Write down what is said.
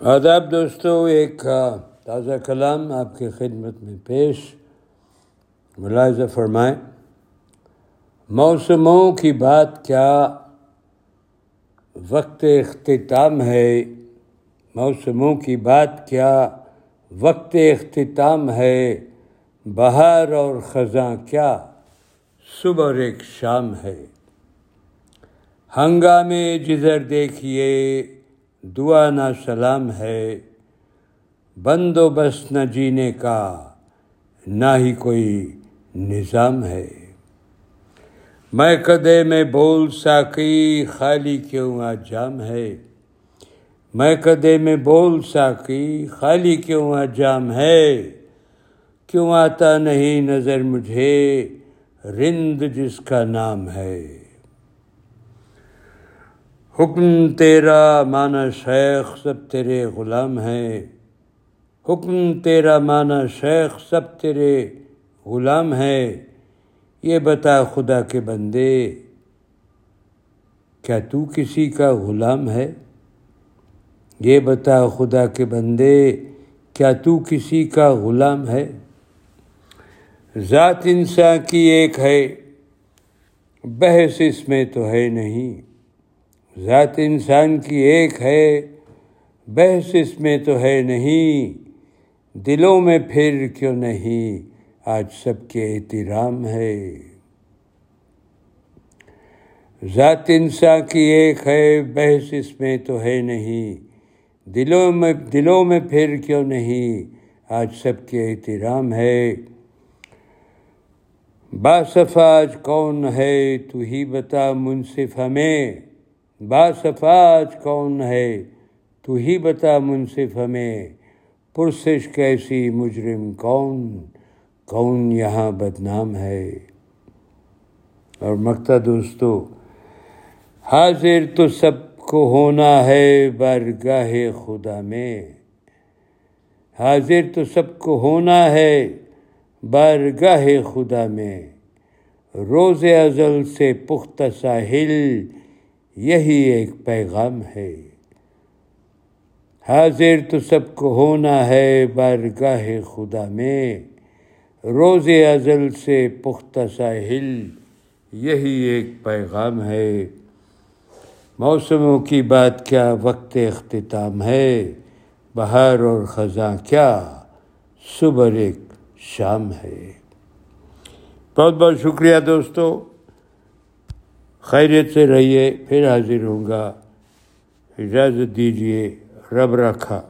آداب دوستو، ایک تازہ کلام آپ کی خدمت میں پیش ملاحظہ فرمائیں۔ موسموں کی بات کیا وقت اختتام ہے؟ موسموں کی بات کیا وقت اختتام ہے؟ بہار اور خزاں کیا صبح اور ایک شام ہے؟ ہنگامے جدھر دیکھیے۔ دعا نہ سلام ہے، بندوبست نہ جینے کا نہ ہی کوئی نظام ہے۔ میں کدے میں بول ساکی خالی کیوں آ جام ہے؟ میں کدے میں بول ساکی خالی کیوں آ جام ہے؟ کیوں آتا نہیں نظر مجھے؟ رند جس کا نام ہے۔ حکم تیرا مانا شیخ سب تیرے غلام ہیں۔ حکم تیرا مانا شیخ سب تیرے غلام ہے یہ بتا خدا کے بندے، کیا تو کسی کا غلام ہے؟ یہ بتا خدا کے بندے، کیا تو کسی کا غلام ہے؟ ذات انسان کی ایک ہے، بحث اس میں تو ہے نہیں۔ ذات انسان کی ایک ہے، بحث اس میں تو ہے نہیں، دلوں میں پھر کیوں نہیں؟ آج سب کے احترام ہے۔ ذات انسان کی ایک ہے، بحث اس میں تو ہے نہیں۔ دلوں میں دلوں میں پھر کیوں نہیں؟ آج سب کے احترام ہے۔ باصفاج کون ہے؟ تو ہی بتا منصف ہمیں باصفاج کون ہے، تو ہی بتا منصف ہمیں۔ پرسش کیسی مجرم کون کون یہاں بدنام ہے۔ اور مکتا دوستو، حاضر تو سب کو ہونا ہے بارگاہ خدا میں۔ حاضر تو سب کو ہونا ہے بارگاہ خدا میں۔ روز ازل سے پختہ ساحل یہی ایک پیغام ہے۔ حاضر تو سب کو ہونا ہے بارگاہ خدا میں۔ روز ازل سے پختہ ساحل، یہی ایک پیغام ہے۔ موسموں کی بات کیا وقت اختتام ہے؟ بہار اور خزاں کیا صبح ایک شام ہے۔ بہت بہت شکریہ دوستو۔ خیریت سے رہیے پھر حاضر ہوں گا۔ اجازت دیجیے رب رکھا۔